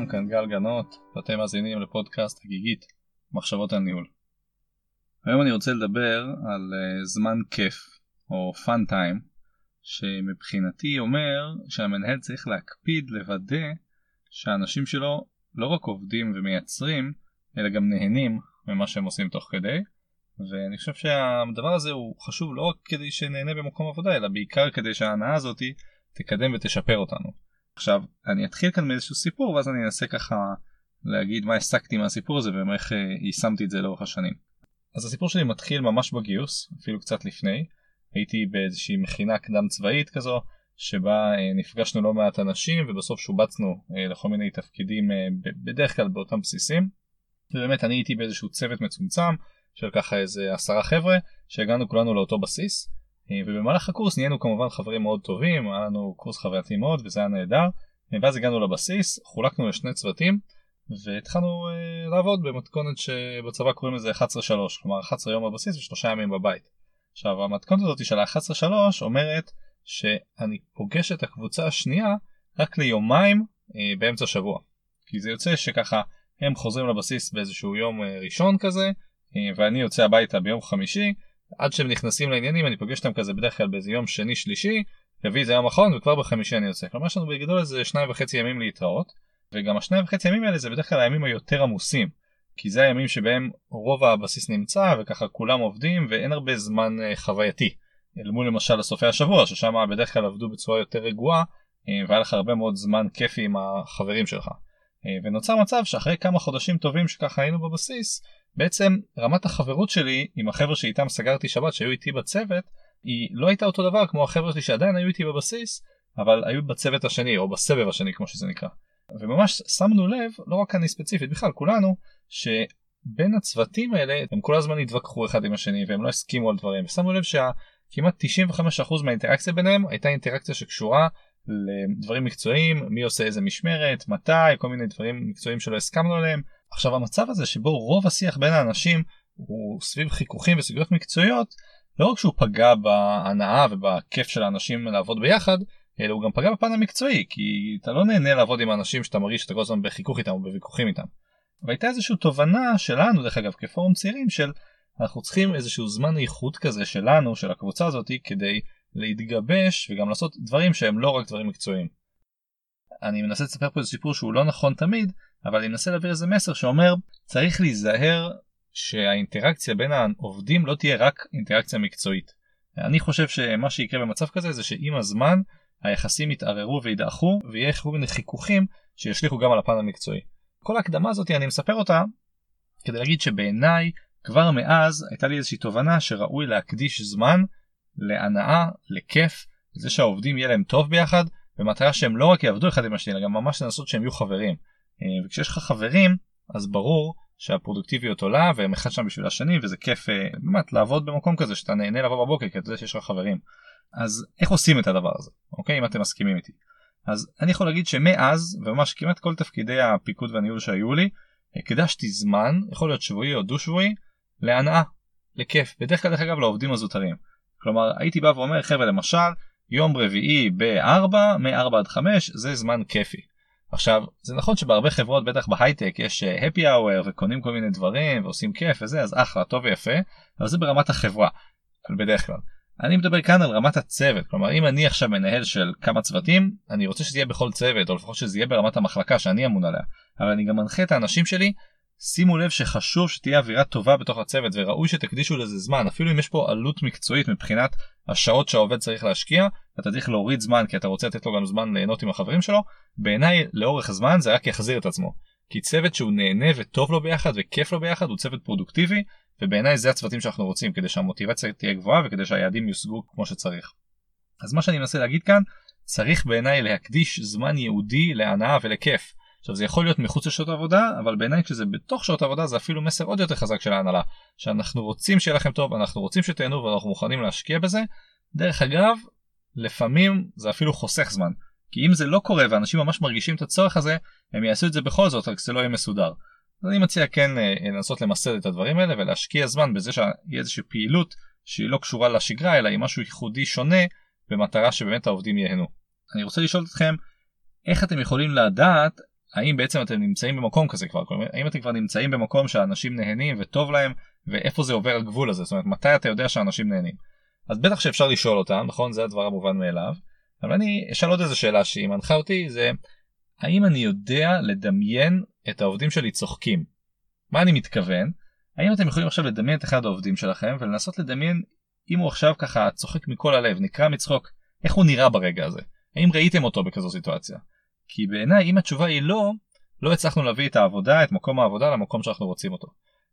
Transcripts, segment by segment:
שלום, כאן גל גנות, ואתם מאזינים לפודקאסט הגיגית, מחשבות על ניהול. היום אני רוצה לדבר על uh, זמן כיף, או fun time, שמבחינתי אומר שהמנהל צריך להקפיד לוודא שהאנשים שלו לא רק עובדים ומייצרים, אלא גם נהנים ממה שהם עושים תוך כדי, ואני חושב שהדבר הזה הוא חשוב לא רק כדי שנהנה במקום עבודה, אלא בעיקר כדי שההנאה הזאתי תקדם ותשפר אותנו. עכשיו אני אתחיל כאן מאיזשהו סיפור ואז אני אנסה ככה להגיד מה הסקתי מהסיפור הזה ואיך אה, יישמתי את זה לאורך השנים. אז הסיפור שלי מתחיל ממש בגיוס אפילו קצת לפני הייתי באיזושהי מכינה קדם צבאית כזו שבה אה, נפגשנו לא מעט אנשים ובסוף שובצנו אה, לכל מיני תפקידים בדרך כלל באותם בסיסים. ובאמת אני הייתי באיזשהו צוות מצומצם של ככה איזה עשרה חבר'ה שהגענו כולנו לאותו בסיס אה, ובמהלך הקורס נהיינו כמובן חברים מאוד טובים, היה לנו קורס חווייתי מאוד וזה היה נהדר, אה, ואז הגענו לבסיס, חולקנו לשני צוותים והתחלנו uh, לעבוד במתכונת שבצבא קוראים לזה 11-3, כלומר 11 יום בבסיס ושלושה ימים בבית. עכשיו המתכונת הזאת של ה-11-3 אומרת שאני פוגש את הקבוצה השנייה רק ליומיים uh, באמצע השבוע. כי זה יוצא שככה הם חוזרים לבסיס באיזשהו יום uh, ראשון כזה, uh, ואני יוצא הביתה ביום חמישי, עד שהם נכנסים לעניינים אני פוגש אותם כזה בדרך כלל באיזה יום שני שלישי, רביעי זה יום אחרון וכבר בחמישי אני יוצא. כלומר יש לנו בגדול איזה שניים וחצי ימים להתראות, וגם השניים וחצי ימים האלה זה בדרך כלל הימים היותר עמוסים. כי זה הימים שבהם רוב הבסיס נמצא וככה כולם עובדים ואין הרבה זמן uh, חווייתי. אל מול למשל לסופי השבוע ששם בדרך כלל עבדו בצורה יותר רגועה uh, והיה לך הרבה מאוד זמן כיפי עם החברים שלך. Uh, ונוצר מצב שאחרי כמה חודשים טובים שככה היינו בבסיס בעצם רמת החברות שלי עם החבר'ה שאיתם סגרתי שבת שהיו איתי בצוות היא לא הייתה אותו דבר כמו החבר'ה שלי שעדיין היו איתי בבסיס אבל היו בצוות השני או בסבב השני כמו שזה נקרא. וממש שמנו לב לא רק אני ספציפית בכלל כולנו שבין הצוותים האלה הם כל הזמן התווכחו אחד עם השני והם לא הסכימו על דברים ושמנו לב שכמעט 95% מהאינטראקציה ביניהם הייתה אינטראקציה שקשורה לדברים מקצועיים מי עושה איזה משמרת מתי כל מיני דברים מקצועיים שלא הסכמנו עליהם עכשיו המצב הזה שבו רוב השיח בין האנשים הוא סביב חיכוכים וסוגיות מקצועיות לא רק שהוא פגע בהנאה ובכיף של האנשים לעבוד ביחד אלא הוא גם פגע בפן המקצועי כי אתה לא נהנה לעבוד עם אנשים שאתה מרגיש שאתה כל הזמן בחיכוך איתם או בוויכוחים איתם. והייתה איזושהי תובנה שלנו דרך אגב כפורום צעירים של אנחנו צריכים איזשהו זמן איכות כזה שלנו של הקבוצה הזאתי כדי להתגבש וגם לעשות דברים שהם לא רק דברים מקצועיים. אני מנסה לספר פה איזה סיפור שהוא לא נכון תמיד אבל אני מנסה להעביר איזה מסר שאומר צריך להיזהר שהאינטראקציה בין העובדים לא תהיה רק אינטראקציה מקצועית. אני חושב שמה שיקרה במצב כזה זה שעם הזמן היחסים יתערערו וידעכו ויהיה כל מיני חיכוכים שישליכו גם על הפן המקצועי. כל ההקדמה הזאת אני מספר אותה כדי להגיד שבעיניי כבר מאז הייתה לי איזושהי תובנה שראוי להקדיש זמן להנאה, לכיף, לזה שהעובדים יהיה להם טוב ביחד במטרה שהם לא רק יעבדו אחד עם השני אלא גם ממש לנסות שהם יהיו חברים. אה, וכשיש לך חברים אז ברור שהפרודוקטיביות עולה והם אחד שם בשביל השני וזה כיף אה, באמת לעבוד במקום כזה שאתה נהנה לבוא בבוקר כי אתה יודע שיש לך חברים. אז איך עושים את הדבר הזה אוקיי אם אתם מסכימים איתי. אז אני יכול להגיד שמאז וממש כמעט כל תפקידי הפיקוד והניהול שהיו לי הקדשתי זמן יכול להיות שבועי או דו שבועי להנאה לכיף בדרך כלל דרך אגב לעובדים הזוטרים. כלומר הייתי בא ואומר חבר'ה למשל יום רביעי ב-4 מ-4 עד 5 זה זמן כיפי. עכשיו זה נכון שבהרבה חברות בטח בהייטק יש אה, happy hour וקונים כל מיני דברים ועושים כיף וזה אז אחלה טוב ויפה אבל זה ברמת החברה בדרך כלל. אני מדבר כאן על רמת הצוות כלומר אם אני עכשיו מנהל של כמה צוותים אני רוצה שזה יהיה בכל צוות או לפחות שזה יהיה ברמת המחלקה שאני אמון עליה אבל אני גם מנחה את האנשים שלי שימו לב שחשוב שתהיה אווירה טובה בתוך הצוות וראוי שתקדישו לזה זמן. אפילו אם יש פה עלות מקצועית מבחינת השעות שהעובד צריך להשקיע אתה צריך להוריד זמן כי אתה רוצה לתת לו גם זמן ליהנות עם החברים שלו. בעיניי לאורך זמן זה רק יחזיר את עצמו. כי צוות שהוא נהנה וטוב לו ביחד וכיף לו ביחד הוא צוות פרודוקטיבי ובעיניי זה הצוותים שאנחנו רוצים כדי שהמוטיבציה תהיה גבוהה וכדי שהיעדים יושגו כמו שצריך. אז מה שאני מנסה להגיד כאן צריך בעיניי להקדיש זמן ייעודי להנאה ולכיף עכשיו זה יכול להיות מחוץ לשעות העבודה אבל בעיניי כשזה בתוך שעות העבודה זה אפילו מסר עוד יותר חזק של ההנהלה שאנחנו רוצים שיהיה לכם טוב אנחנו רוצים שתהנו ואנחנו מוכנים להשקיע בזה. דרך אגב לפעמים זה אפילו חוסך זמן כי אם זה לא קורה ואנשים ממש מרגישים את הצורך הזה הם יעשו את זה בכל זאת רק זה לא יהיה מסודר. אז אני מציע כן אה, לנסות למסד את הדברים האלה ולהשקיע זמן בזה שיהיה איזושהי פעילות שהיא לא קשורה לשגרה אלא היא משהו ייחודי שונה במטרה שבאמת העובדים ייהנו. אני רוצה לשאול אתכם איך אתם יכולים לדעת האם בעצם אתם נמצאים במקום כזה כבר, כלומר, האם אתם כבר נמצאים במקום שאנשים נהנים וטוב להם ואיפה זה עובר הגבול הזה, זאת אומרת מתי אתה יודע שאנשים נהנים. אז בטח שאפשר לשאול אותם, נכון? זה הדבר המובן מאליו. אבל אני אשאל עוד איזה שאלה שהיא מנחה אותי, זה האם אני יודע לדמיין את העובדים שלי צוחקים? מה אני מתכוון? האם אתם יכולים עכשיו לדמיין את אחד העובדים שלכם ולנסות לדמיין אם הוא עכשיו ככה צוחק מכל הלב, נקרע מצחוק, איך הוא נראה ברגע הזה? האם ראיתם אותו בכזו סיטואציה? כי בעיניי אם התשובה היא לא, לא הצלחנו להביא את העבודה, את מקום העבודה למקום שאנחנו רוצים אותו.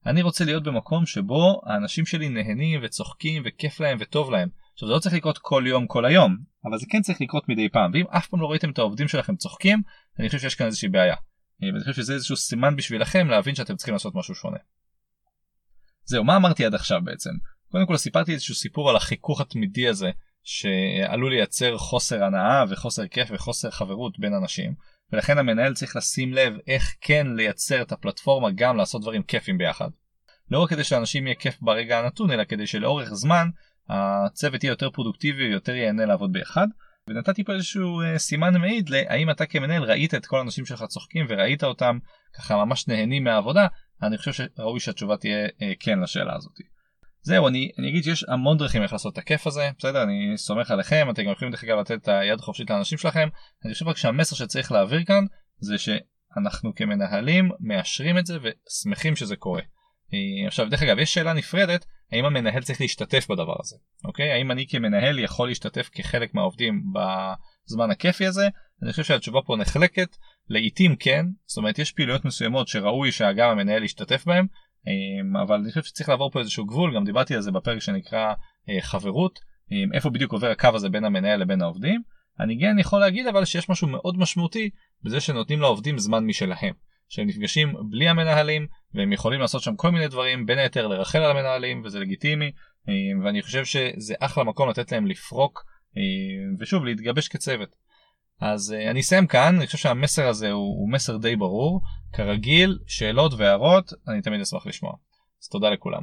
אני רוצה להיות במקום שבו האנשים שלי נהנים וצוחקים וכיף להם וטוב להם. עכשיו זה לא צריך לקרות כל יום כל היום, אבל זה כן צריך לקרות מדי פעם, ואם אף פעם לא ראיתם את העובדים שלכם צוחקים, אני חושב שיש כאן איזושהי בעיה. ואני חושב שזה איזשהו סימן בשבילכם להבין שאתם צריכים לעשות משהו שונה. זהו, מה אמרתי עד עכשיו בעצם? קודם כל סיפרתי איזשהו סיפור על החיכוך התמידי הזה שעלול לייצר חוסר הנאה וחוסר כיף וחוסר חברות בין אנשים ולכן המנהל צריך לשים לב איך כן לייצר את הפלטפורמה גם לעשות דברים כיפים ביחד. לא רק כדי שאנשים יהיה כיף ברגע הנתון אלא כדי שלאורך זמן הצוות יהיה יותר פרודוקטיבי ויותר ייהנה לעבוד ביחד. ונתתי פה איזשהו אה, סימן מעיד להאם אתה כמנהל ראית את כל האנשים שלך צוחקים וראית אותם ככה ממש נהנים מהעבודה אני חושב שראוי שהתשובה תהיה אה, כן לשאלה הזאת. זהו אני, אני אגיד שיש המון דרכים איך לעשות את הכיף הזה בסדר? אני סומך עליכם אתם גם יכולים דרך אגב לתת את היד חופשית לאנשים שלכם. אני חושב רק שהמסר שצריך להעביר כאן זה שאנחנו כמנהלים מאשרים את זה ושמחים שזה קורה. אה, עכשיו דרך אגב יש שאלה נפרדת האם המנהל צריך להשתתף בדבר הזה אוקיי? האם אני כמנהל יכול להשתתף כחלק מהעובדים בזמן הכיפי הזה? אני חושב שהתשובה פה נחלקת. לעיתים כן זאת אומרת יש פעילויות מסוימות שראוי שגם המנהל ישתתף בהם אבל אני חושב שצריך לעבור פה איזשהו גבול גם דיברתי על זה בפרק שנקרא אה, חברות איפה בדיוק עובר הקו הזה בין המנהל לבין העובדים אני כן יכול להגיד אבל שיש משהו מאוד משמעותי בזה שנותנים לעובדים זמן משלהם שהם נפגשים בלי המנהלים והם יכולים לעשות שם כל מיני דברים בין היתר לרחל על המנהלים וזה לגיטימי אה, ואני חושב שזה אחלה מקום לתת להם לפרוק ושוב להתגבש כצוות. אז אה, אני אסיים כאן אני חושב שהמסר הזה הוא, הוא מסר די ברור כרגיל שאלות והערות אני תמיד אשמח לשמוע אז תודה לכולם.